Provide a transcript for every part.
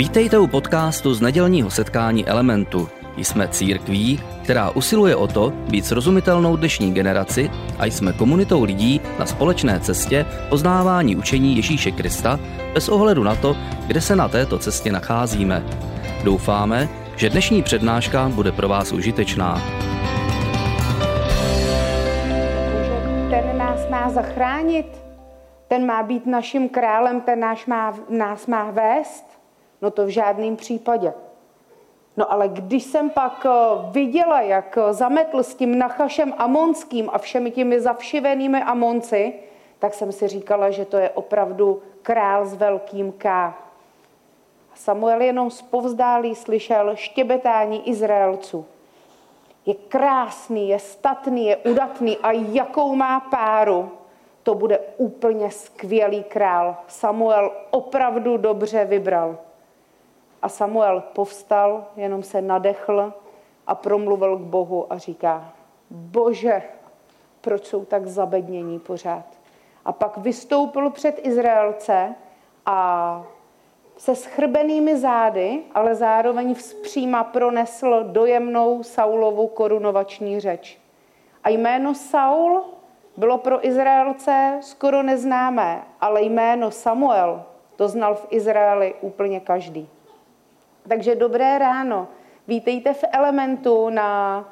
Vítejte u podcastu z nedělního setkání Elementu. Jsme církví, která usiluje o to být srozumitelnou dnešní generaci a jsme komunitou lidí na společné cestě poznávání učení Ježíše Krista bez ohledu na to, kde se na této cestě nacházíme. Doufáme, že dnešní přednáška bude pro vás užitečná. Ten nás má zachránit, ten má být naším králem, ten nás má, nás má vést. No to v žádném případě. No ale když jsem pak eh, viděla, jak eh, zametl s tím Nachašem Amonským a všemi těmi zavšivenými Amonci, tak jsem si říkala, že to je opravdu král s velkým K. Samuel jenom zpovzdálí slyšel štěbetání Izraelců. Je krásný, je statný, je udatný a jakou má páru, to bude úplně skvělý král. Samuel opravdu dobře vybral. A Samuel povstal, jenom se nadechl a promluvil k Bohu a říká, bože, proč jsou tak zabednění pořád? A pak vystoupil před Izraelce a se schrbenými zády, ale zároveň vzpříma pronesl dojemnou Saulovu korunovační řeč. A jméno Saul bylo pro Izraelce skoro neznámé, ale jméno Samuel to znal v Izraeli úplně každý. Takže dobré ráno. Vítejte v Elementu na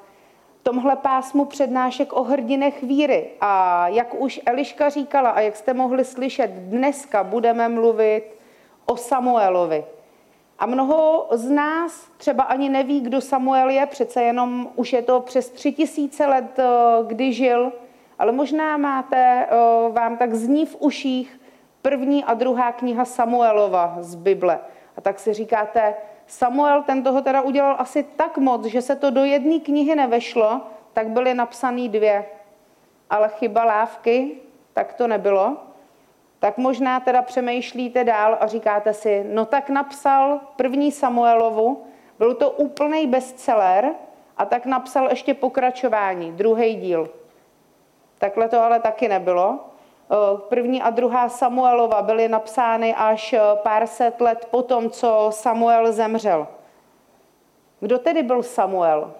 tomhle pásmu přednášek o hrdinech víry. A jak už Eliška říkala a jak jste mohli slyšet, dneska budeme mluvit o Samuelovi. A mnoho z nás třeba ani neví, kdo Samuel je, přece jenom už je to přes tři tisíce let, eh, kdy žil, ale možná máte, eh, vám tak zní v uších první a druhá kniha Samuelova z Bible. A tak si říkáte, Samuel ten toho teda udělal asi tak moc, že se to do jedné knihy nevešlo, tak byly napsané dvě. Ale chyba lávky, tak to nebylo. Tak možná teda přemýšlíte dál a říkáte si, no tak napsal první Samuelovu, byl to úplný bestseller a tak napsal ještě pokračování, druhý díl. Takhle to ale taky nebylo. Eh, první a druhá Samuelova byly napsány až eh, pár set let po tom, co Samuel zemřel. Kdo tedy byl Samuel?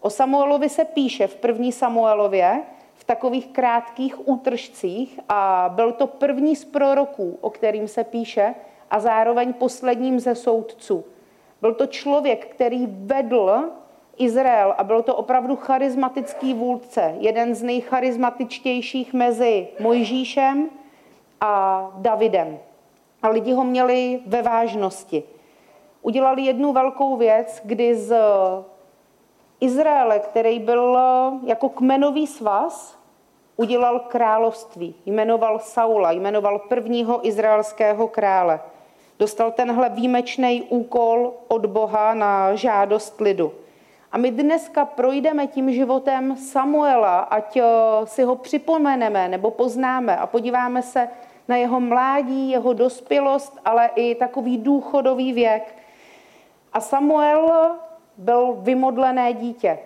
O Samuelovi se píše v první Samuelově v takových krátkých útržcích a byl to první z proroků, o kterým se píše, a zároveň posledním ze soudců. Byl to člověk, který vedl Izrael a byl to opravdu charismatický vůdce, jeden z nejcharismatičtějších mezi Mojžíšem a Davidem. A lidi ho měli ve vážnosti. Udělali jednu velkou věc, kdy z Izraele, který byl jako kmenový svaz, udělal království. Jmenoval Saula, jmenoval prvního izraelského krále. Dostal tenhle výjimečný úkol od Boha na žádost lidu. A my dneska projdeme tím životem Samuela, ať eh, si ho připomeneme nebo poznáme a podíváme se na jeho mládí, jeho dospělost, ale i takový důchodový věk. A Samuel byl vymodlené dítě.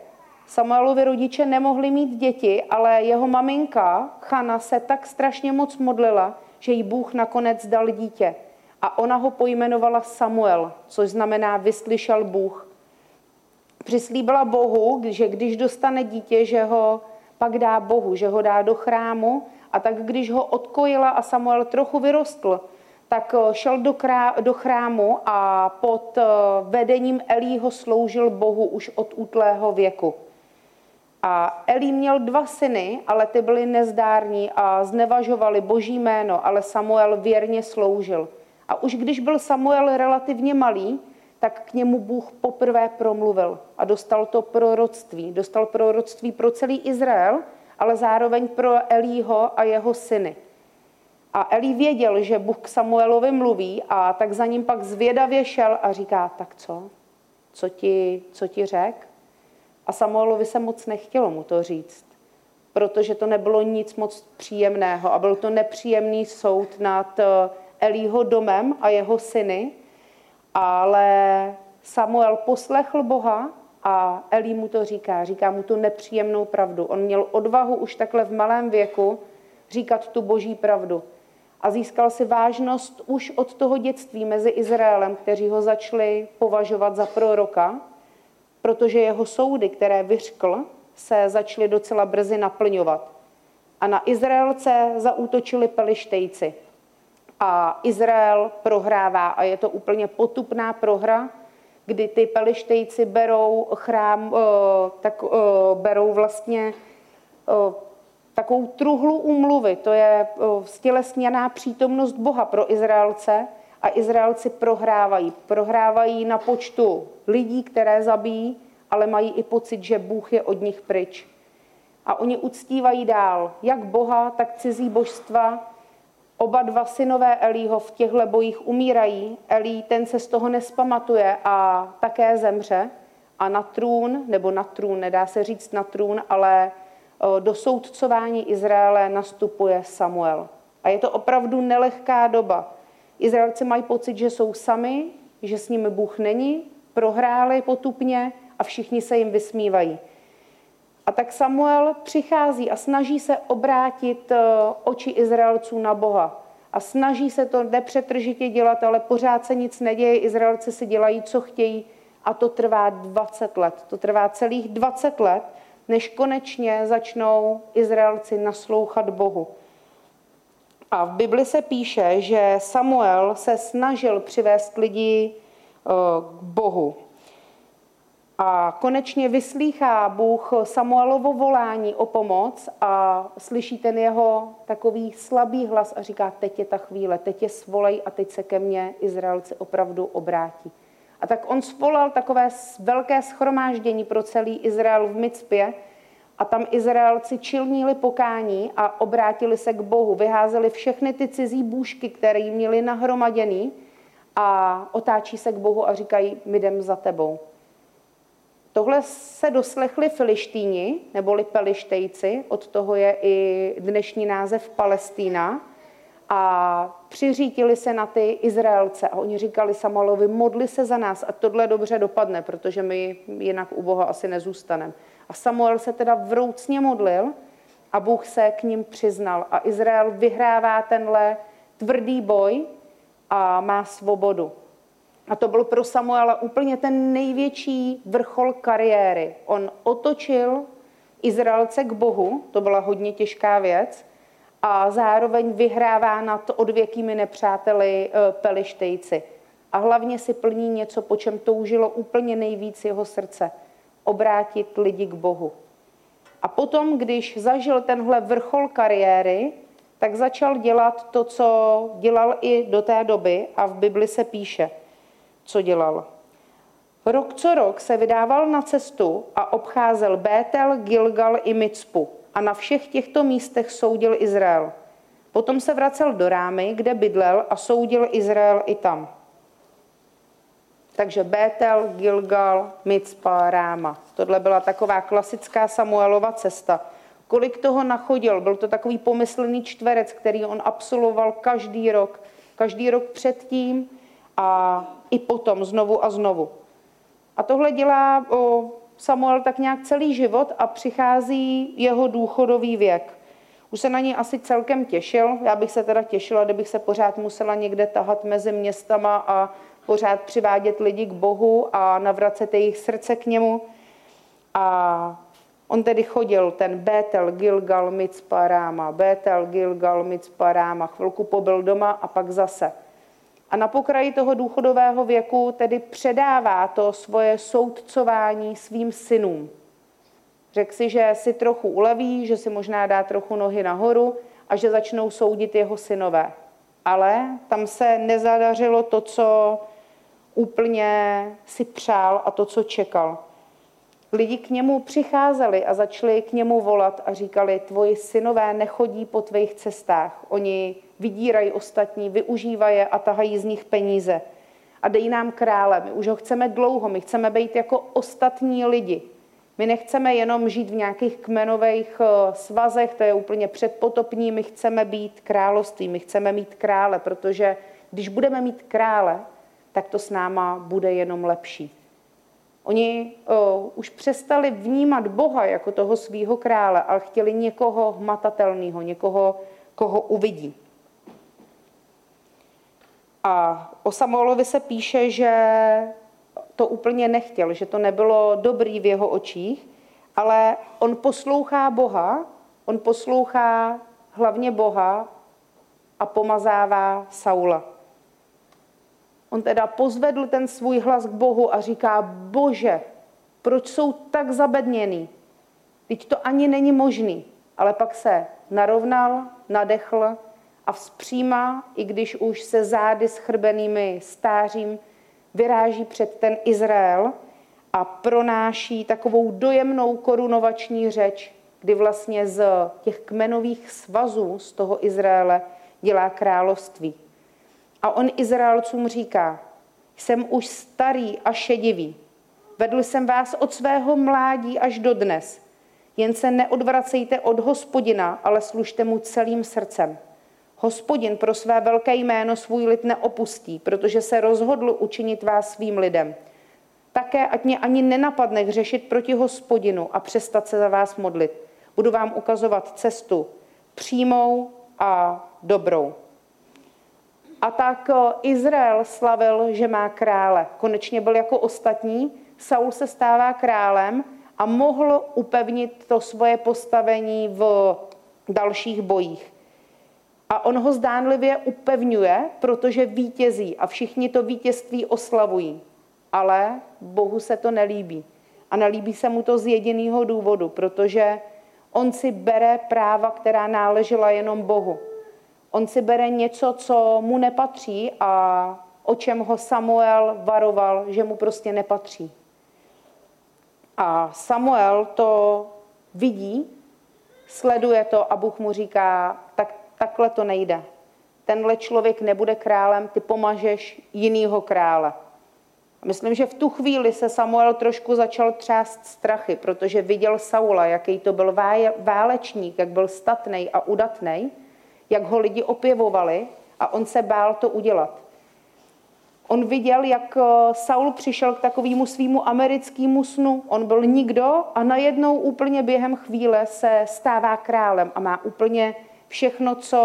Samuelovi rodiče nemohli mít děti, ale jeho maminka, Chana, se tak strašně moc modlila, že jí Bůh nakonec dal dítě. A ona ho pojmenovala Samuel, což znamená vyslyšel Bůh přislíbila Bohu, že když dostane dítě, že ho pak dá Bohu, že ho dá do chrámu a tak když ho odkojila a Samuel trochu vyrostl, tak eh, šel do, krá, do chrámu a pod eh, vedením Elího sloužil Bohu už od útlého věku. A Elí měl dva syny, ale ty byli nezdární a znevažovali boží jméno, ale Samuel věrně sloužil. A už když byl Samuel relativně malý, tak k němu Bůh poprvé promluvil a dostal to proroctví. Dostal proroctví pro celý Izrael, ale zároveň pro Elího a jeho syny. A Elí věděl, že Bůh k Samuelovi mluví a tak za ním pak zvědavě šel a říká, tak co? Co ti, co ti řek? A Samuelovi se moc nechtělo mu to říct, protože to nebylo nic moc příjemného a byl to nepříjemný soud nad eh, Elího domem a jeho syny, ale Samuel poslechl Boha a Elí mu to říká, říká mu tu nepříjemnou pravdu. On měl odvahu už takhle v malém věku říkat tu boží pravdu. a získal si vážnost už od toho dětství mezi Izraelem, kteří ho začali považovat za proroka, protože jeho soudy, které vyřkl, se začaly docela brzy naplňovat. A na Izraelce zaútočili pelištejci. A Izrael prohrává a je to úplně potupná prohra, kdy ty pelištejci berou chrám, eh, tak eh, berou vlastně eh, takovou truhlu úmluvy. To je stělesněná přítomnost Boha pro Izraelce a Izraelci prohrávají. Prohrávají na počtu lidí, které zabíjí, ale mají i pocit, že Bůh je od nich pryč. A oni uctívají dál jak Boha, tak cizí božstva. Oba dva synové Elího v těchto bojích umírají. Elí ten se z toho nespamatuje a také zemře. A na trůn, nebo na trůn, nedá se říct na trůn, ale do soudcování Izraele nastupuje Samuel. A je to opravdu nelehká doba. Izraelci mají pocit, že jsou sami, že s nimi Bůh není, prohráli potupně a všichni se jim vysmívají. A tak Samuel přichází a snaží se obrátit eh, oči Izraelců na Boha. A snaží se to nepřetržitě dělat, ale pořád se nic neděje. Izraelci si dělají, co chtějí. A to trvá 20 let. To trvá celých 20 let, než konečně začnou Izraelci naslouchat Bohu. A v Bibli se píše, že Samuel se snažil přivést lidi eh, k Bohu. A konečně vyslýchá Bůh Samuelovo volání o pomoc a slyší ten jeho takový slabý hlas a říká, teď je ta chvíle, teď je svolej a teď se ke mně Izraelci opravdu obrátí. A tak on svolal takové velké schromáždění pro celý Izrael v Micpě a tam Izraelci čilnili pokání a obrátili se k Bohu. Vyházeli všechny ty cizí bůžky, které měli nahromaděný a otáčí se k Bohu a říkají, my jdem za tebou. Tohle se doslechli filištíni, neboli pelištejci, od toho je i dnešní název Palestína, a přiřítili se na ty Izraelce a oni říkali Samalovi, modli se za nás a tohle dobře dopadne, protože my jinak u Boha asi nezůstaneme. A Samuel se teda vroucně modlil a Bůh se k ním přiznal a Izrael vyhrává tenhle tvrdý boj a má svobodu. A to byl pro Samuela úplně ten největší vrchol kariéry. On otočil Izraelce k Bohu, to byla hodně těžká věc, a zároveň vyhrává nad odvěkými nepřáteli eh, Pelištejci. A hlavně si plní něco, po čem toužilo úplně nejvíc jeho srdce. Obrátit lidi k Bohu. A potom, když zažil tenhle vrchol kariéry, tak začal dělat to, co dělal i do té doby a v Bibli se píše – co dělal. Rok co rok se vydával na cestu a obcházel Bétel, Gilgal i Micpu a na všech těchto místech soudil Izrael. Potom se vracel do Rámy, kde bydlel a soudil Izrael i tam. Takže Bétel, Gilgal, Micpa, Ráma. Tohle byla taková klasická Samuelova cesta. Kolik toho nachodil? Byl to takový pomyslný čtverec, který on absolvoval každý rok. Každý rok předtím a i potom znovu a znovu. A tohle dělá Samuel tak nějak celý život a přichází jeho důchodový věk. Už se na něj asi celkem těšil. Já bych se teda těšila, kdybych se pořád musela někde tahat mezi městama a pořád přivádět lidi k Bohu a navracet jejich srdce k němu. A on tedy chodil ten Bétel, Gilgal, Mitzpa, Ráma, Bétel, Gilgal, Mitzpa, Ráma. Chvilku pobyl doma a pak zase – a na pokraji toho důchodového věku tedy předává to svoje soudcování svým synům. Řekl si, že si trochu uleví, že si možná dá trochu nohy nahoru a že začnou soudit jeho synové. Ale tam se nezadařilo to, co úplně si přál a to, co čekal. Lidi k němu přicházeli a začali k němu volat a říkali, tvoji synové nechodí po tvých cestách. Oni vydírají ostatní, využívají je a tahají z nich peníze. A dej nám krále, my už ho chceme dlouho, my chceme být jako ostatní lidi. My nechceme jenom žít v nějakých kmenových eh, svazech, to je úplně předpotopní, my chceme být království, my chceme mít krále, protože když budeme mít krále, tak to s náma bude jenom lepší. Oni o, už přestali vnímat Boha jako toho svého krále, ale chtěli někoho hmatatelného, někoho, koho uvidí. A o Samuelovi se píše, že to úplně nechtěl, že to nebylo dobrý v jeho očích, ale on poslouchá Boha, on poslouchá hlavně Boha a pomazává Saula. On teda pozvedl ten svůj hlas k Bohu a říká, bože, proč jsou tak zabedněný? Teď to ani není možný. Ale pak se narovnal, nadechl a vzpříma, i když už se zády schrbenými stářím, vyráží před ten Izrael a pronáší takovou dojemnou korunovační řeč, kdy vlastně z těch kmenových svazů z toho Izraele dělá království. A on Izraelcům říká, jsem už starý a šedivý. Vedl jsem vás od svého mládí až do dnes. Jen se neodvracejte od hospodina, ale služte mu celým srdcem. Hospodin pro své velké jméno svůj lid neopustí, protože se rozhodl učinit vás svým lidem. Také, ať mě ani nenapadne hřešit proti hospodinu a přestat se za vás modlit. Budu vám ukazovat cestu přímou a dobrou. A tak eh, Izrael slavil, že má krále. Konečně byl jako ostatní. Saul se stává králem a mohl upevnit to svoje postavení v dalších bojích. A on ho zdánlivě upevňuje, protože vítězí a všichni to vítězství oslavují. Ale Bohu se to nelíbí. A nelíbí se mu to z jediného důvodu, protože on si bere práva, která náležela jenom Bohu. On si bere něco, co mu nepatří a o čem ho Samuel varoval, že mu prostě nepatří. A Samuel to vidí, sleduje to a Bůh mu říká, tak takhle to nejde. Tenhle člověk nebude králem, ty pomažeš jinýho krále. Myslím, že v tu chvíli se Samuel trošku začal třást strachy, protože viděl Saula, jaký to byl válečník, jak byl statný a udatný, jak ho lidi opěvovali a on se bál to udělat. On viděl, jak eh, Saul přišel k takovému svýmu americkému snu. On byl nikdo a najednou úplně během chvíle se stává králem a má úplně všechno, co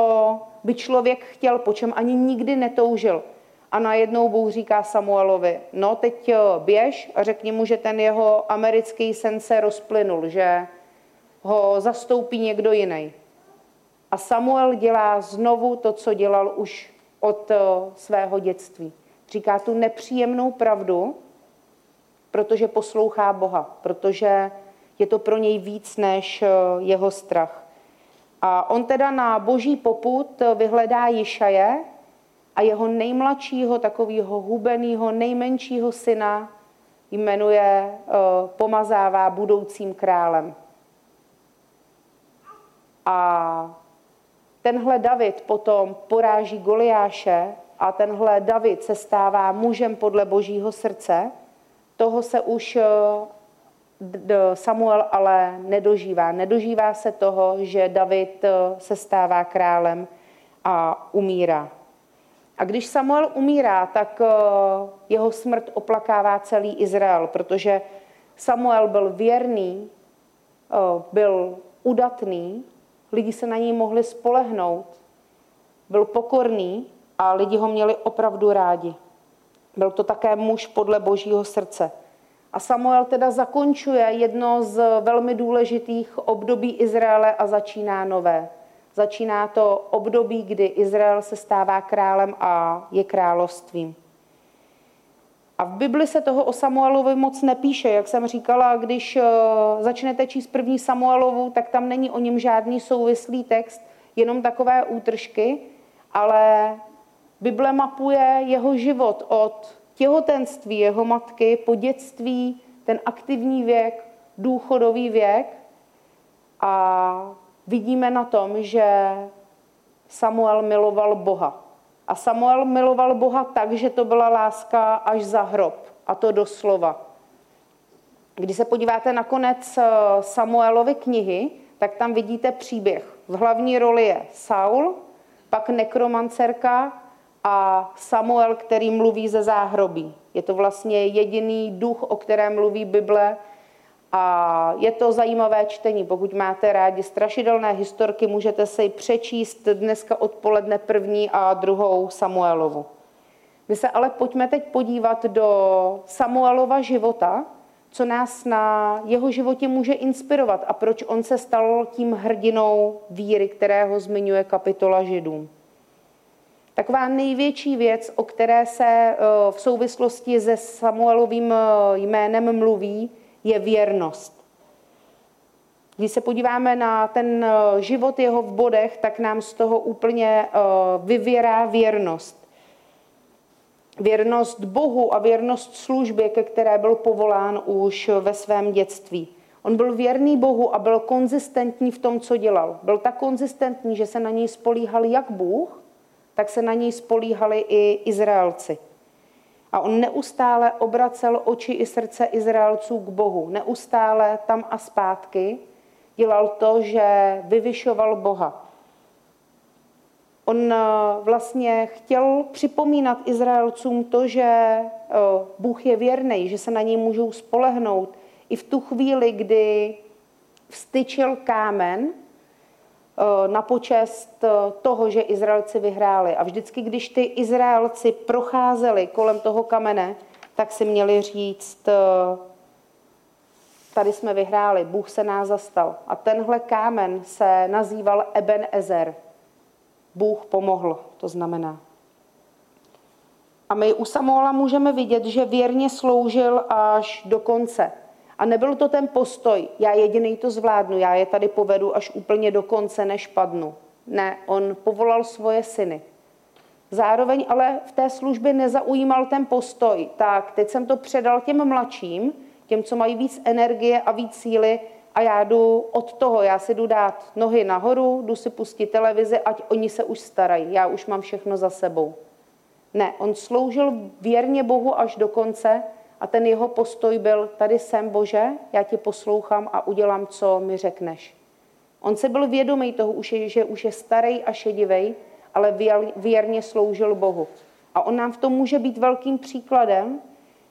by člověk chtěl, po čem ani nikdy netoužil. A najednou Bůh říká Samuelovi, no teď eh, běž a řekni mu, že ten jeho americký sen se rozplynul, že ho zastoupí někdo jiný. A Samuel dělá znovu to, co dělal už od eh, svého dětství. Říká tu nepříjemnou pravdu, protože poslouchá Boha, protože je to pro něj víc než eh, jeho strach. A on teda na boží poput vyhledá Jišaje a jeho nejmladšího, takového hubeného, nejmenšího syna jmenuje, eh, pomazává budoucím králem. A tenhle David potom poráží Goliáše a tenhle David se stává mužem podle božího srdce, toho se už eh, Samuel ale nedožívá. Nedožívá se toho, že David eh, se stává králem a umírá. A když Samuel umírá, tak eh, jeho smrt oplakává celý Izrael, protože Samuel byl věrný, byl udatný, lidi se na něj mohli spolehnout, byl pokorný a lidi ho měli opravdu rádi. Byl to také muž podle božího srdce. A Samuel teda zakončuje jedno z velmi důležitých období Izraele a začíná nové. Začíná to období, kdy Izrael se stává králem a je královstvím. A v Bibli se toho o Samuelovi moc nepíše. Jak jsem říkala, když eh, začnete číst první Samuelovu, tak tam není o něm žádný souvislý text, jenom takové útržky, ale Bible mapuje jeho život od těhotenství jeho matky po dětství, ten aktivní věk, důchodový věk a vidíme na tom, že Samuel miloval Boha. A Samuel miloval Boha tak, že to byla láska až za hrob. A to doslova. Když se podíváte na konec eh, Samuelovy knihy, tak tam vidíte příběh. V hlavní roli je Saul, pak nekromancerka a Samuel, který mluví ze záhrobí. Je to vlastně jediný duch, o kterém mluví Bible, a je to zajímavé čtení. Pokud máte rádi strašidelné historky, můžete si přečíst dneska odpoledne první a druhou Samuelovu. My se ale pojďme teď podívat do Samuelova života, co nás na jeho životě může inspirovat a proč on se stal tím hrdinou víry, kterého zmiňuje kapitola Židům. Taková největší věc, o které se eh, v souvislosti se Samuelovým eh, jménem mluví, je věrnost. Když se podíváme na ten eh, život jeho v bodech, tak nám z toho úplně vyvěrá věrnost. Věrnost Bohu a věrnost službě, ke které byl povolán už ve svém dětství. On byl věrný Bohu a byl konzistentní v tom, co dělal. Byl tak konzistentní, že se na něj spolíhal jak Bůh, tak se na něj spolíhali i Izraelci. A on neustále obracel oči i srdce Izraelců k Bohu. Neustále tam a zpátky dělal to, že vyvyšoval Boha. On eh, vlastně chtěl připomínat Izraelcům to, že eh, Bůh je věrný, že se na něj můžou spolehnout. I v tu chvíli, kdy vstyčil kámen, na počest eh, toho, že Izraelci vyhráli. A vždycky, když ty Izraelci procházeli kolem toho kamene, tak si měli říct, eh, tady jsme vyhráli, Bůh se nás zastal. A tenhle kámen se nazýval Eben Ezer. Bůh pomohl, to znamená. A my u Samuela můžeme vidět, že věrně sloužil až do konce. A nebyl to ten postoj, já jediný to zvládnu, já je tady povedu až úplně do konce, než padnu. Ne, on povolal svoje syny. Zároveň ale v té službě nezaujímal ten postoj. Tak, teď jsem to předal těm mladším, těm, co mají víc energie a víc síly a já jdu od toho, já si jdu dát nohy nahoru, jdu si pustit televizi, ať oni se už starají, já už mám všechno za sebou. Ne, on sloužil věrně Bohu až do konce a ten jeho postoj byl, tady jsem Bože, já tě poslouchám a udělám, co mi řekneš. On se byl vědomý toho, že už je starý a šedivý, ale věrně sloužil Bohu. A on nám v tom může být velkým příkladem,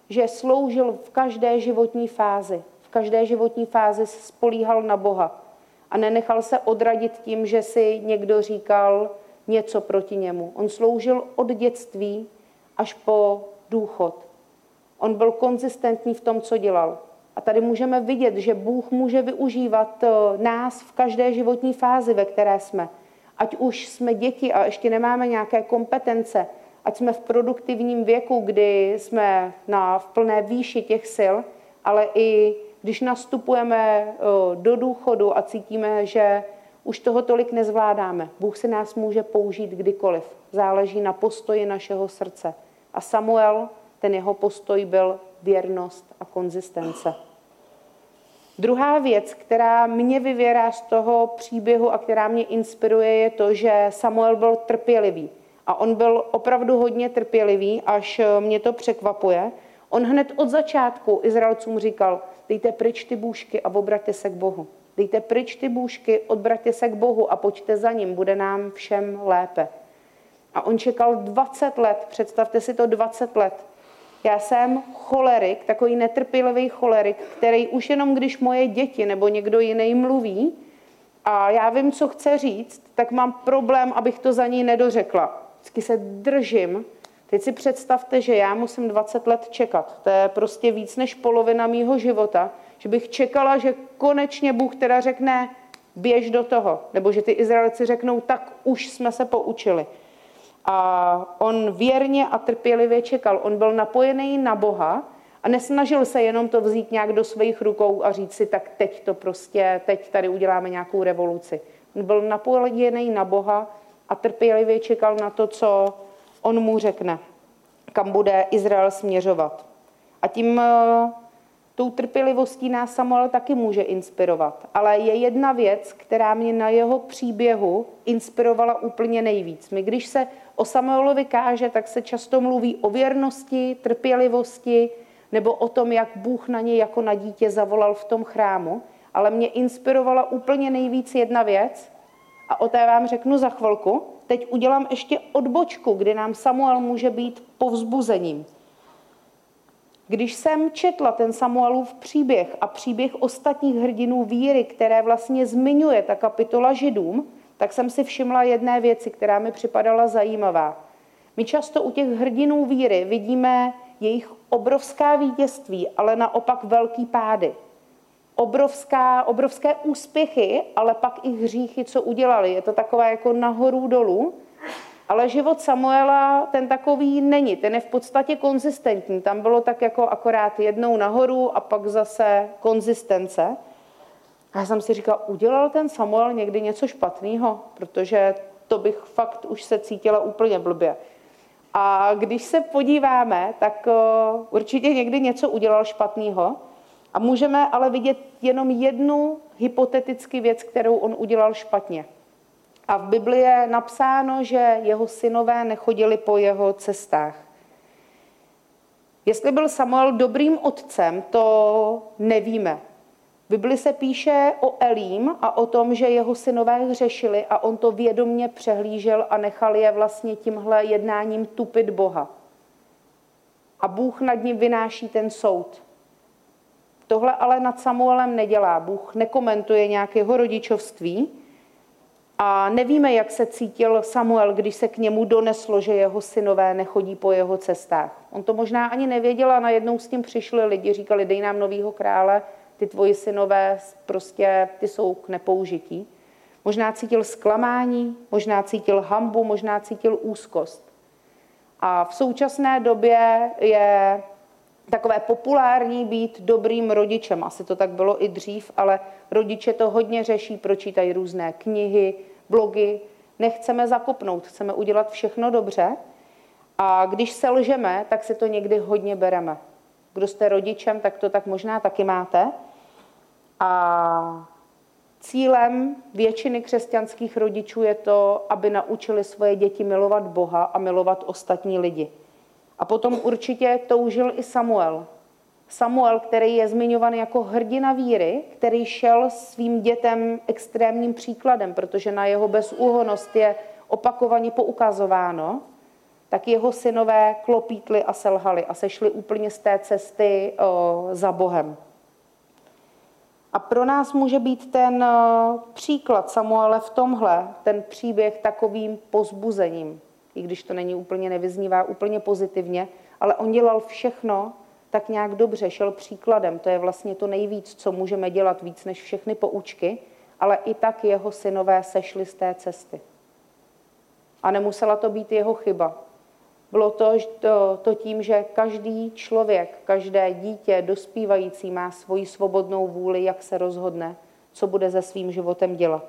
že sloužil v každé životní fázi. V každé životní fázi spolíhal na Boha a nenechal se odradit tím, že si někdo říkal něco proti němu. On sloužil od dětství až po důchod. On byl konzistentní v tom, co dělal. A tady můžeme vidět, že Bůh může využívat eh, nás v každé životní fázi, ve které jsme. Ať už jsme děti a ještě nemáme nějaké kompetence, ať jsme v produktivním věku, kdy jsme na, v plné výši těch sil, ale i když nastupujeme eh, do důchodu a cítíme, že už toho tolik nezvládáme. Bůh si nás může použít kdykoliv. Záleží na postoji našeho srdce. A Samuel ten jeho postoj byl věrnost a konzistence. Druhá věc, která mě vyvěrá z toho příběhu a která mě inspiruje, je to, že Samuel byl trpělivý. A on byl opravdu hodně trpělivý, až mě to překvapuje. On hned od začátku Izraelcům říkal, dejte pryč ty bůžky a obraťte se k Bohu. Dejte pryč ty bůžky, odbraťte se k Bohu a pojďte za ním, bude nám všem lépe. A on čekal 20 let, představte si to 20 let, já jsem cholerik, takový netrpělivý cholerik, který už jenom když moje děti nebo někdo jiný mluví a já vím, co chce říct, tak mám problém, abych to za ní nedořekla. Vždycky se držím. Teď si představte, že já musím 20 let čekat. To je prostě víc než polovina mýho života, že bych čekala, že konečně Bůh teda řekne, běž do toho. Nebo že ty Izraelci řeknou, tak už jsme se poučili. A on věrně a trpělivě čekal. On byl napojený na Boha a nesnažil se jenom to vzít nějak do svých rukou a říct si, tak teď to prostě, teď tady uděláme nějakou revoluci. On byl napojený na Boha a trpělivě čekal na to, co on mu řekne, kam bude Izrael směřovat. A tím Tou trpělivostí nás Samuel taky může inspirovat. Ale je jedna věc, která mě na jeho příběhu inspirovala úplně nejvíc. My, když se o Samuelovi káže, tak se často mluví o věrnosti, trpělivosti nebo o tom, jak Bůh na něj jako na dítě zavolal v tom chrámu. Ale mě inspirovala úplně nejvíc jedna věc a o té vám řeknu za chvilku. Teď udělám ještě odbočku, kdy nám Samuel může být povzbuzením. Když jsem četla ten Samuelův příběh a příběh ostatních hrdinů víry, které vlastně zmiňuje ta kapitola Židům, tak jsem si všimla jedné věci, která mi připadala zajímavá. My často u těch hrdinů víry vidíme jejich obrovská vítězství, ale naopak velký pády. Obrovská, obrovské úspěchy, ale pak i hříchy, co udělali. Je to takové jako nahoru dolů. Ale život Samuela ten takový není, ten je v podstatě konzistentní. Tam bylo tak jako akorát jednou nahoru a pak zase konzistence. A já jsem si říkal, udělal ten Samuel někdy něco špatného, protože to bych fakt už se cítila úplně blbě. A když se podíváme, tak určitě někdy něco udělal špatného. A můžeme ale vidět jenom jednu hypoteticky věc, kterou on udělal špatně. A v Bibli je napsáno, že jeho synové nechodili po jeho cestách. Jestli byl Samuel dobrým otcem, to nevíme. Bibli se píše o Elím a o tom, že jeho synové hřešili a on to vědomně přehlížel a nechal je vlastně tímhle jednáním tupit Boha. A Bůh nad ním vynáší ten soud. Tohle ale nad Samuelem nedělá. Bůh nekomentuje nějakého rodičovství, a nevíme, jak se cítil Samuel, když se k němu doneslo, že jeho synové nechodí po jeho cestách. On to možná ani nevěděl a najednou s tím přišli lidi, říkali, dej nám novýho krále, ty tvoji synové prostě, ty jsou k nepoužití. Možná cítil zklamání, možná cítil hambu, možná cítil úzkost. A v současné době je takové populární být dobrým rodičem. Asi to tak bylo i dřív, ale rodiče to hodně řeší, pročítají různé knihy, blogy. Nechceme zakopnout, chceme udělat všechno dobře. A když se lžeme, tak si to někdy hodně bereme. Kdo jste rodičem, tak to tak možná taky máte. A cílem většiny křesťanských rodičů je to, aby naučili svoje děti milovat Boha a milovat ostatní lidi. A potom určitě toužil i Samuel. Samuel, který je zmiňovaný jako hrdina víry, který šel svým dětem extrémním příkladem, protože na jeho bezúhonost je opakovaně poukazováno, tak jeho synové klopítli a selhali a sešli úplně z té cesty o, za Bohem. A pro nás může být ten příklad Samuele v tomhle, ten příběh takovým pozbuzením i když to není úplně, nevyznívá úplně pozitivně, ale on dělal všechno tak nějak dobře, šel příkladem. To je vlastně to nejvíc, co můžeme dělat víc než všechny poučky, ale i tak jeho synové sešli z té cesty. A nemusela to být jeho chyba. Bylo to, to, to tím, že každý člověk, každé dítě dospívající má svoji svobodnou vůli, jak se rozhodne, co bude se svým životem dělat.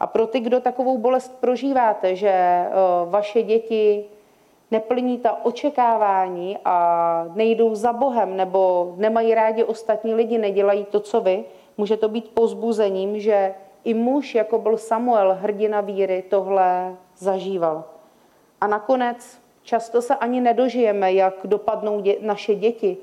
A pro ty, kdo takovou bolest prožíváte, že eh, vaše děti neplní ta očekávání a nejdou za Bohem nebo nemají rádi ostatní lidi, nedělají to, co vy, může to být pozbuzením, že i muž, jako byl Samuel, hrdina víry, tohle zažíval. A nakonec často se ani nedožijeme, jak dopadnou dě- naše děti,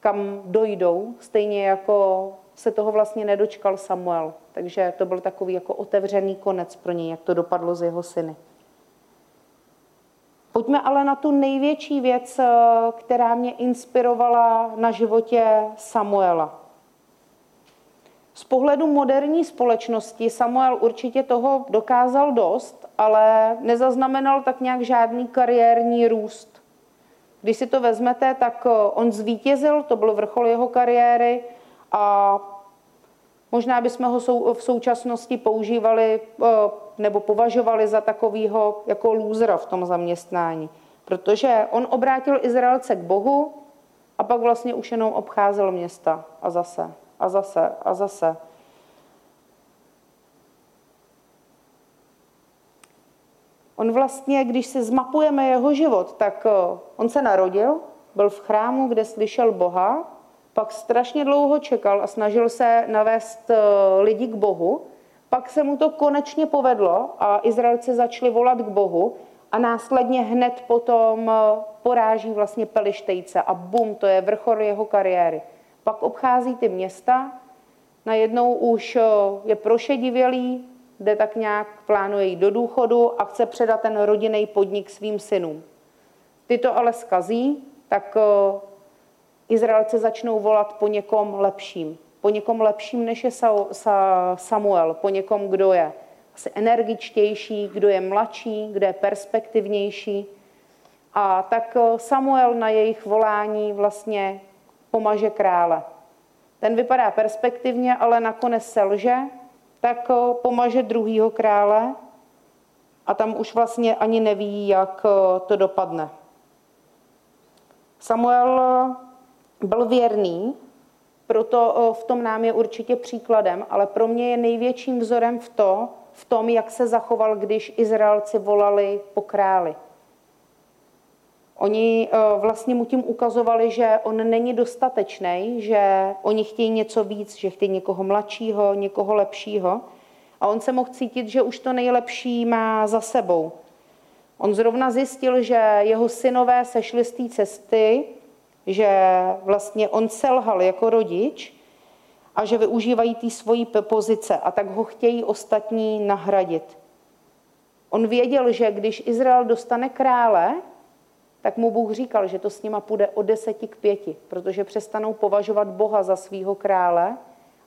kam dojdou, stejně jako se toho vlastně nedočkal Samuel. Takže to byl takový jako otevřený konec pro něj, jak to dopadlo z jeho syny. Pojďme ale na tu největší věc, eh, která mě inspirovala na životě Samuela. Z pohledu moderní společnosti Samuel určitě toho dokázal dost, ale nezaznamenal tak nějak žádný kariérní růst. Když si to vezmete, tak eh, on zvítězil, to byl vrchol jeho kariéry a Možná bychom ho v současnosti používali eh, nebo považovali za takového jako lůzra v tom zaměstnání, protože on obrátil Izraelce k Bohu a pak vlastně už jenom obcházel města a zase a zase a zase. On vlastně, když si zmapujeme jeho život, tak eh, on se narodil, byl v chrámu, kde slyšel Boha, pak strašně dlouho čekal a snažil se navést eh, lidi k Bohu. Pak se mu to konečně povedlo a Izraelci začali volat k Bohu a následně hned potom eh, poráží vlastně Pelištejce a bum, to je vrchol jeho kariéry. Pak obchází ty města, najednou už eh, je prošedivělý, jde tak nějak, plánuje jít do důchodu a chce předat ten rodinný podnik svým synům. Ty to ale skazí, tak Izraelci začnou volat po někom lepším. Po někom lepším, než je Samuel, po někom, kdo je asi energičtější, kdo je mladší, kdo je perspektivnější. A tak eh, Samuel na jejich volání vlastně pomaže krále. Ten vypadá perspektivně, ale nakonec selže, tak eh, pomaže druhýho krále a tam už vlastně ani neví, jak eh, to dopadne. Samuel byl věrný, proto v tom nám je určitě příkladem, ale pro mě je největším vzorem v, to, v tom, jak se zachoval, když Izraelci volali po králi. Oni eh, vlastně mu tím ukazovali, že on není dostatečný, že oni chtějí něco víc, že chtějí někoho mladšího, někoho lepšího. A on se mohl cítit, že už to nejlepší má za sebou. On zrovna zjistil, že jeho synové sešli z té cesty, že vlastně on selhal jako rodič a že využívají té svojí pozice a tak ho chtějí ostatní nahradit. On věděl, že když Izrael dostane krále, tak mu Bůh říkal, že to s nima půjde o deseti k pěti, protože přestanou považovat Boha za svého krále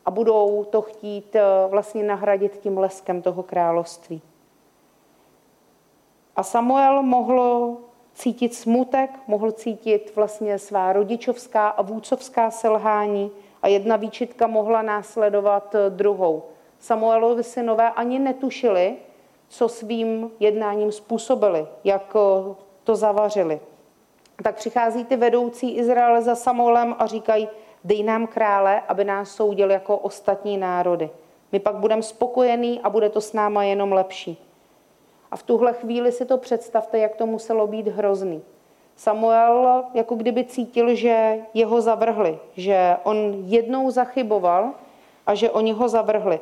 a budou to chtít eh, vlastně nahradit tím leskem toho království. A Samuel mohl cítit smutek, mohl cítit vlastně svá rodičovská a vůcovská selhání a jedna výčitka mohla následovat eh, druhou. Samuelovi synové ani netušili, co svým jednáním způsobili, jak eh, to zavařili. Tak přichází ty vedoucí Izraele za Samuelem a říkají, dej nám krále, aby nás soudil jako ostatní národy. My pak budeme spokojení a bude to s náma jenom lepší. A v tuhle chvíli si to představte, jak to muselo být hrozný. Samuel jako kdyby cítil, že jeho zavrhli, že on jednou zachyboval a že oni ho zavrhli.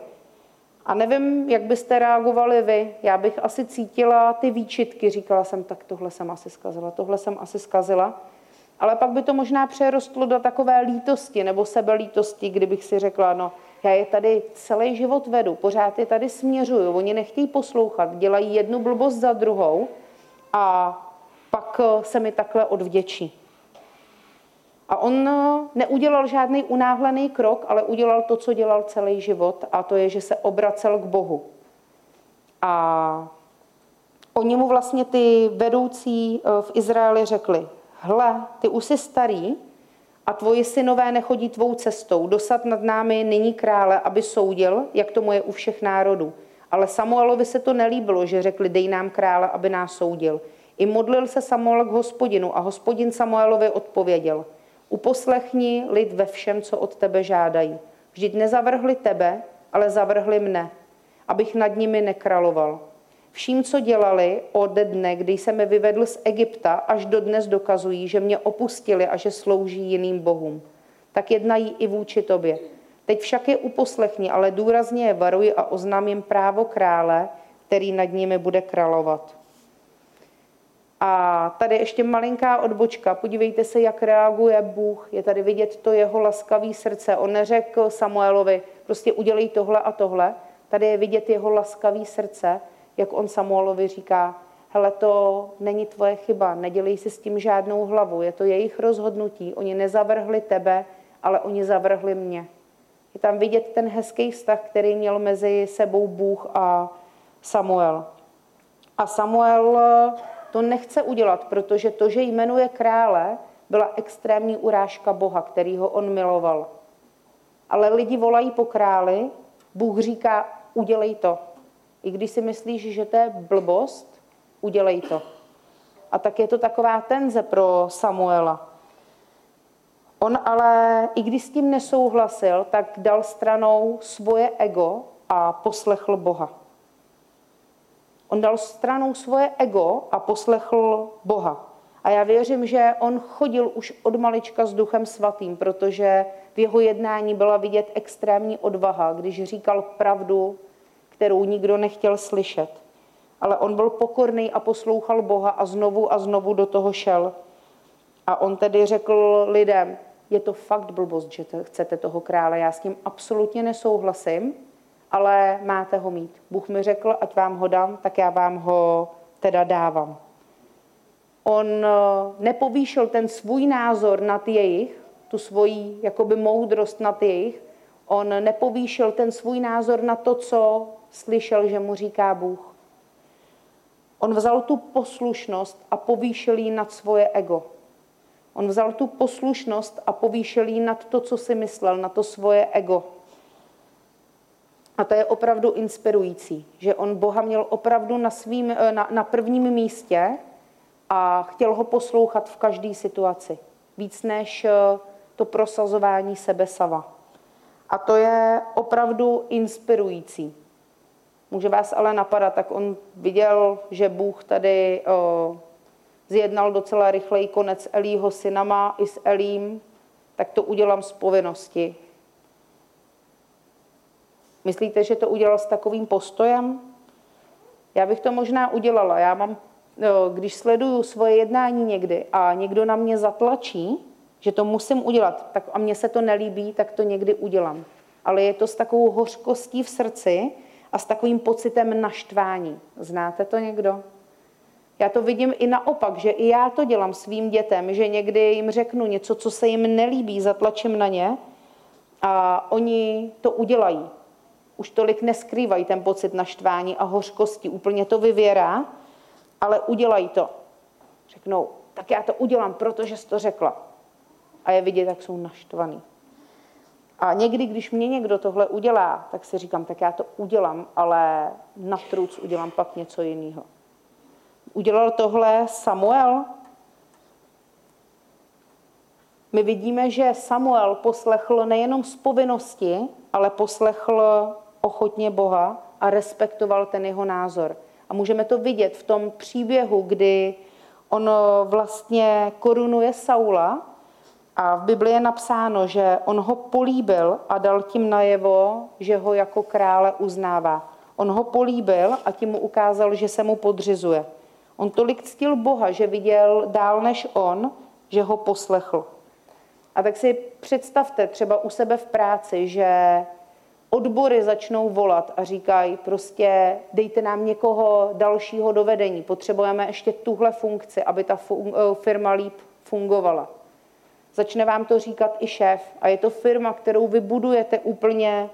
A nevím, jak byste reagovali vy. Já bych asi cítila ty výčitky. Říkala jsem, tak tohle jsem asi zkazila, tohle jsem asi zkazila. Ale pak by to možná přerostlo do takové lítosti nebo sebelítosti, kdybych si řekla, no, já je tady celý život vedu, pořád je tady směřuju, oni nechtějí poslouchat, dělají jednu blbost za druhou a pak se mi takhle odvděčí. A on eh, neudělal žádný unáhlený krok, ale udělal to, co dělal celý život, a to je, že se obracel k Bohu. A oni mu vlastně ty vedoucí eh, v Izraeli řekli, hle, ty už jsi starý a tvoji synové nechodí tvou cestou. Dosad nad námi není krále, aby soudil, jak tomu je u všech národů. Ale Samuelovi se to nelíbilo, že řekli, dej nám krále, aby nás soudil. I modlil se Samuel k hospodinu a hospodin Samuelovi odpověděl – Uposlechni lid ve všem, co od tebe žádají. Vždyť nezavrhli tebe, ale zavrhli mne, abych nad nimi nekraloval. Vším, co dělali od dne, kdy jsem je vyvedl z Egypta, až do dnes dokazují, že mě opustili a že slouží jiným bohům. Tak jednají i vůči tobě. Teď však je uposlechni, ale důrazně je varuji a oznám jim právo krále, který nad nimi bude královat. A tady ještě malinká odbočka. Podívejte se, jak reaguje Bůh. Je tady vidět to jeho laskavý srdce. On neřekl Samuelovi, prostě udělej tohle a tohle. Tady je vidět jeho laskavý srdce, jak on Samuelovi říká, hele, to není tvoje chyba, nedělej si s tím žádnou hlavu, je to jejich rozhodnutí. Oni nezavrhli tebe, ale oni zavrhli mě. Je tam vidět ten hezký vztah, který měl mezi sebou Bůh a Samuel. A Samuel to nechce udělat, protože to, že jmenuje krále, byla extrémní urážka Boha, který ho on miloval. Ale lidi volají po králi, Bůh říká, udělej to. I když si myslíš, že to je blbost, udělej to. A tak je to taková tenze pro Samuela. On ale, i když s tím nesouhlasil, tak dal stranou svoje ego a poslechl Boha. On dal stranou svoje ego a poslechl Boha. A já věřím, že on chodil už od malička s duchem svatým, protože v jeho jednání byla vidět extrémní odvaha, když říkal pravdu, kterou nikdo nechtěl slyšet. Ale on byl pokorný a poslouchal Boha a znovu a znovu do toho šel. A on tedy řekl lidem, je to fakt blbost, že chcete toho krále, já s tím absolutně nesouhlasím, ale máte ho mít. Bůh mi řekl, ať vám ho dám, tak já vám ho teda dávám. On eh, nepovýšil ten svůj názor nad jejich, tu svoji jakoby moudrost nad jejich, on nepovýšil ten svůj názor na to, co slyšel, že mu říká Bůh. On vzal tu poslušnost a povýšil ji nad svoje ego. On vzal tu poslušnost a povýšil ji nad to, co si myslel, na to svoje ego. A to je opravdu inspirující, že on Boha měl opravdu na, svým, eh, na, na prvním místě a chtěl ho poslouchat v každé situaci. Víc než eh, to prosazování sebe sama. A to je opravdu inspirující. Může vás ale napadat, tak on viděl, že Bůh tady o, zjednal docela rychlej konec Elího synama i s Elím, tak to udělám z povinnosti. Myslíte, že to udělal s takovým postojem? Já bych to možná udělala. Já mám, když sleduju svoje jednání někdy a někdo na mě zatlačí, že to musím udělat, tak a mně se to nelíbí, tak to někdy udělám. Ale je to s takovou hořkostí v srdci a s takovým pocitem naštvání. Znáte to někdo? Já to vidím i naopak, že i já to dělám svým dětem, že někdy jim řeknu něco, co se jim nelíbí, zatlačím na ně a oni to udělají. Už tolik neskrývají ten pocit naštvání a hořkosti, úplně to vyvěrá, ale udělají to. Řeknou, tak já to udělám, protože jsi to řekla a je vidět, jak jsou naštvaný. A někdy, když mě někdo tohle udělá, tak si říkám, tak já to udělám, ale na truc udělám pak něco jiného. Udělal tohle Samuel? My vidíme, že Samuel poslechl nejenom z povinnosti, ale poslechl ochotně Boha a respektoval ten jeho názor. A můžeme to vidět v tom příběhu, kdy on vlastně korunuje Saula a v Bibli je napsáno, že on ho políbil a dal tím najevo, že ho jako krále uznává. On ho políbil a tím mu ukázal, že se mu podřizuje. On tolik ctil Boha, že viděl dál než on, že ho poslechl. A tak si představte třeba u sebe v práci, že odbory začnou volat a říkají prostě dejte nám někoho dalšího do vedení, potřebujeme ještě tuhle funkci, aby ta firma líp fungovala. Začne vám to říkat i šéf. A je to firma, kterou vy budujete úplně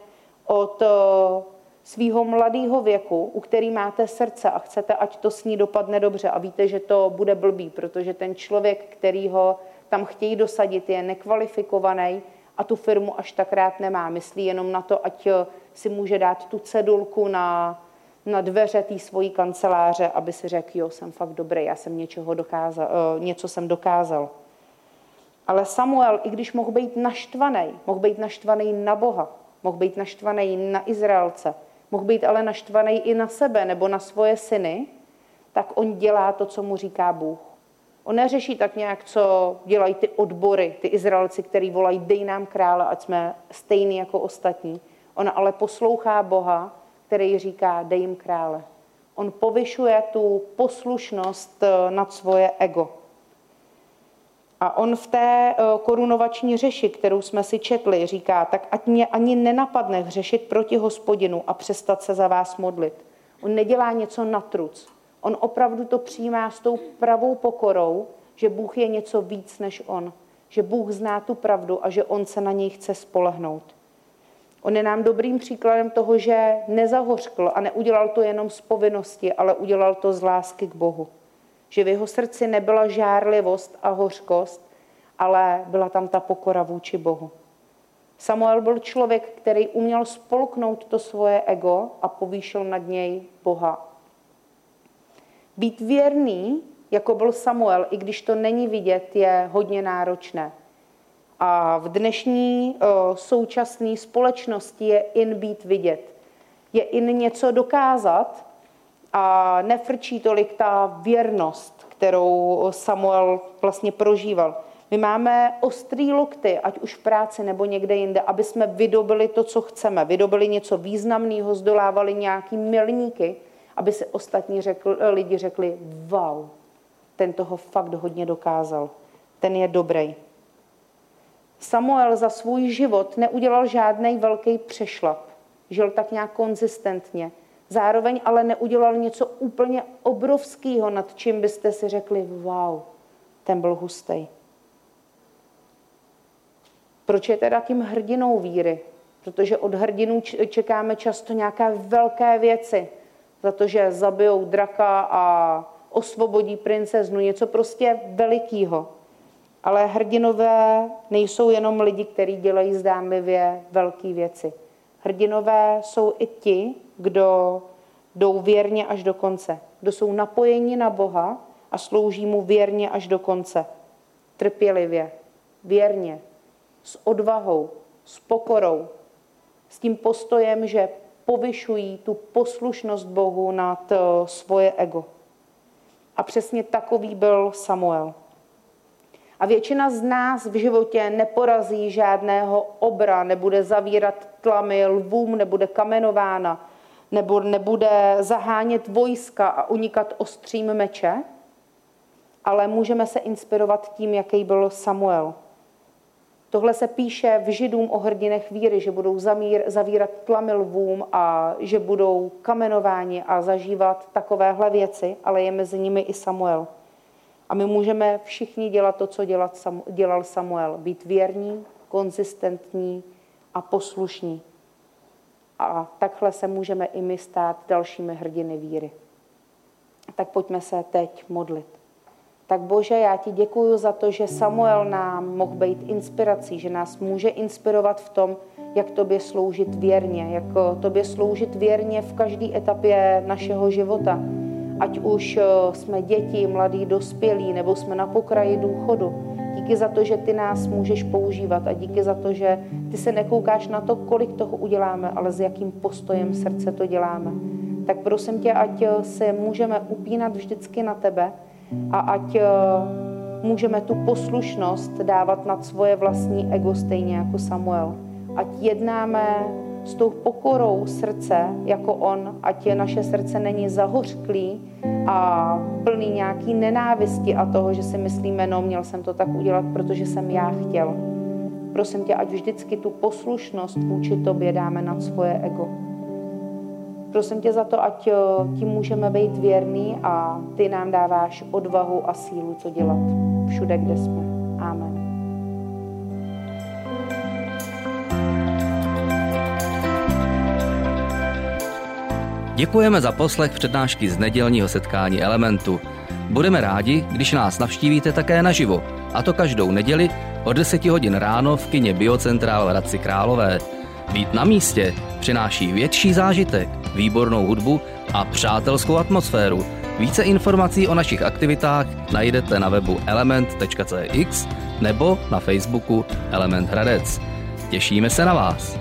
od eh, svého mladého věku, u který máte srdce a chcete, ať to s ní dopadne dobře a víte, že to bude blbý, protože ten člověk, který ho tam chtějí dosadit, je nekvalifikovaný a tu firmu až tak rád nemá. Myslí jenom na to, ať eh, si může dát tu cedulku na, na dveře té svojí kanceláře, aby si řekl, jo, jsem fakt dobrý, já jsem něčeho dokázal, eh, něco jsem dokázal. Ale Samuel, i když mohl být naštvaný, mohl být naštvaný na Boha, mohl být naštvaný na Izraelce, mohl být ale naštvaný i na sebe nebo na svoje syny, tak on dělá to, co mu říká Bůh. On neřeší tak nějak, co dělají ty odbory, ty Izraelci, který volají, dej nám krále, ať jsme stejní jako ostatní. On ale poslouchá Boha, který říká, dej jim krále. On povyšuje tu poslušnost eh, nad svoje ego. A on v té eh, korunovační řeši, kterou jsme si četli, říká, tak ať mě ani nenapadne hřešit proti hospodinu a přestat se za vás modlit. On nedělá něco na truc. On opravdu to přijímá s tou pravou pokorou, že Bůh je něco víc než on. Že Bůh zná tu pravdu a že on se na něj chce spolehnout. On je nám dobrým příkladem toho, že nezahořkl a neudělal to jenom z povinnosti, ale udělal to z lásky k Bohu že v jeho srdci nebyla žárlivost a hořkost, ale byla tam ta pokora vůči Bohu. Samuel byl člověk, který uměl spolknout to svoje ego a povýšil nad něj Boha. Být věrný, jako byl Samuel, i když to není vidět, je hodně náročné. A v dnešní současné společnosti je in být vidět. Je in něco dokázat, a nefrčí tolik ta věrnost, kterou Samuel vlastně prožíval. My máme ostrý lokty, ať už v práci nebo někde jinde, aby jsme vydobili to, co chceme. Vydobili něco významného, zdolávali nějaký milníky, aby si ostatní řekl, lidi řekli, wow, ten toho fakt hodně dokázal. Ten je dobrý. Samuel za svůj život neudělal žádný velký přešlap. Žil tak nějak konzistentně. Zároveň ale neudělal něco úplně obrovského, nad čím byste si řekli, wow, ten byl hustý. Proč je teda tím hrdinou víry? Protože od hrdinů čekáme často nějaké velké věci. Za to, že zabijou draka a osvobodí princeznu, něco prostě velikýho. Ale hrdinové nejsou jenom lidi, kteří dělají zdánlivě velké věci. Hrdinové jsou i ti, kdo jdou věrně až do konce, kdo jsou napojeni na Boha a slouží mu věrně až do konce. Trpělivě, věrně, s odvahou, s pokorou, s tím postojem, že povyšují tu poslušnost Bohu nad eh, svoje ego. A přesně takový byl Samuel. A většina z nás v životě neporazí žádného obra, nebude zavírat tlamy lvům, nebude kamenována, nebo nebude zahánět vojska a unikat ostřím meče, ale můžeme se inspirovat tím, jaký byl Samuel. Tohle se píše v Židům o hrdinech víry, že budou zamír, zavírat tlamy lvům a že budou kamenováni a zažívat takovéhle věci, ale je mezi nimi i Samuel. A my můžeme všichni dělat to, co dělat, dělal Samuel. Být věrní, konzistentní a poslušní. A takhle se můžeme i my stát dalšími hrdiny víry. Tak pojďme se teď modlit. Tak Bože, já ti děkuji za to, že Samuel nám mohl být inspirací, že nás může inspirovat v tom, jak tobě sloužit věrně, jak tobě sloužit věrně v každé etapě našeho života. Ať už eh, jsme děti, mladí, dospělí, nebo jsme na pokraji důchodu. Díky za to, že ty nás můžeš používat a díky za to, že ty se nekoukáš na to, kolik toho uděláme, ale s jakým postojem srdce to děláme. Tak prosím tě, ať eh, se můžeme upínat vždycky na tebe, a ať eh, můžeme tu poslušnost dávat nad svoje vlastní ego stejně jako Samuel. Ať jednáme s tou pokorou srdce jako on, ať je naše srdce není zahořklý a plný nějaký nenávisti a toho, že si myslíme, no měl jsem to tak udělat, protože jsem já chtěl. Prosím tě, ať vždycky tu poslušnost vůči tobě dáme nad svoje ego. Prosím tě za to, ať eh, ti můžeme být věrný a ty nám dáváš odvahu a sílu, co dělat všude, kde jsme. Amen. Děkujeme za poslech přednášky z nedělního setkání Elementu. Budeme rádi, když nás navštívíte také naživo, a to každou neděli od 10 hodin ráno v kině Biocentrál v Hradci Králové. Být na místě přináší větší zážitek, výbornou hudbu a přátelskou atmosféru. Více informací o našich aktivitách najdete na webu element.cx nebo na Facebooku Element Hradec. Těšíme se na vás.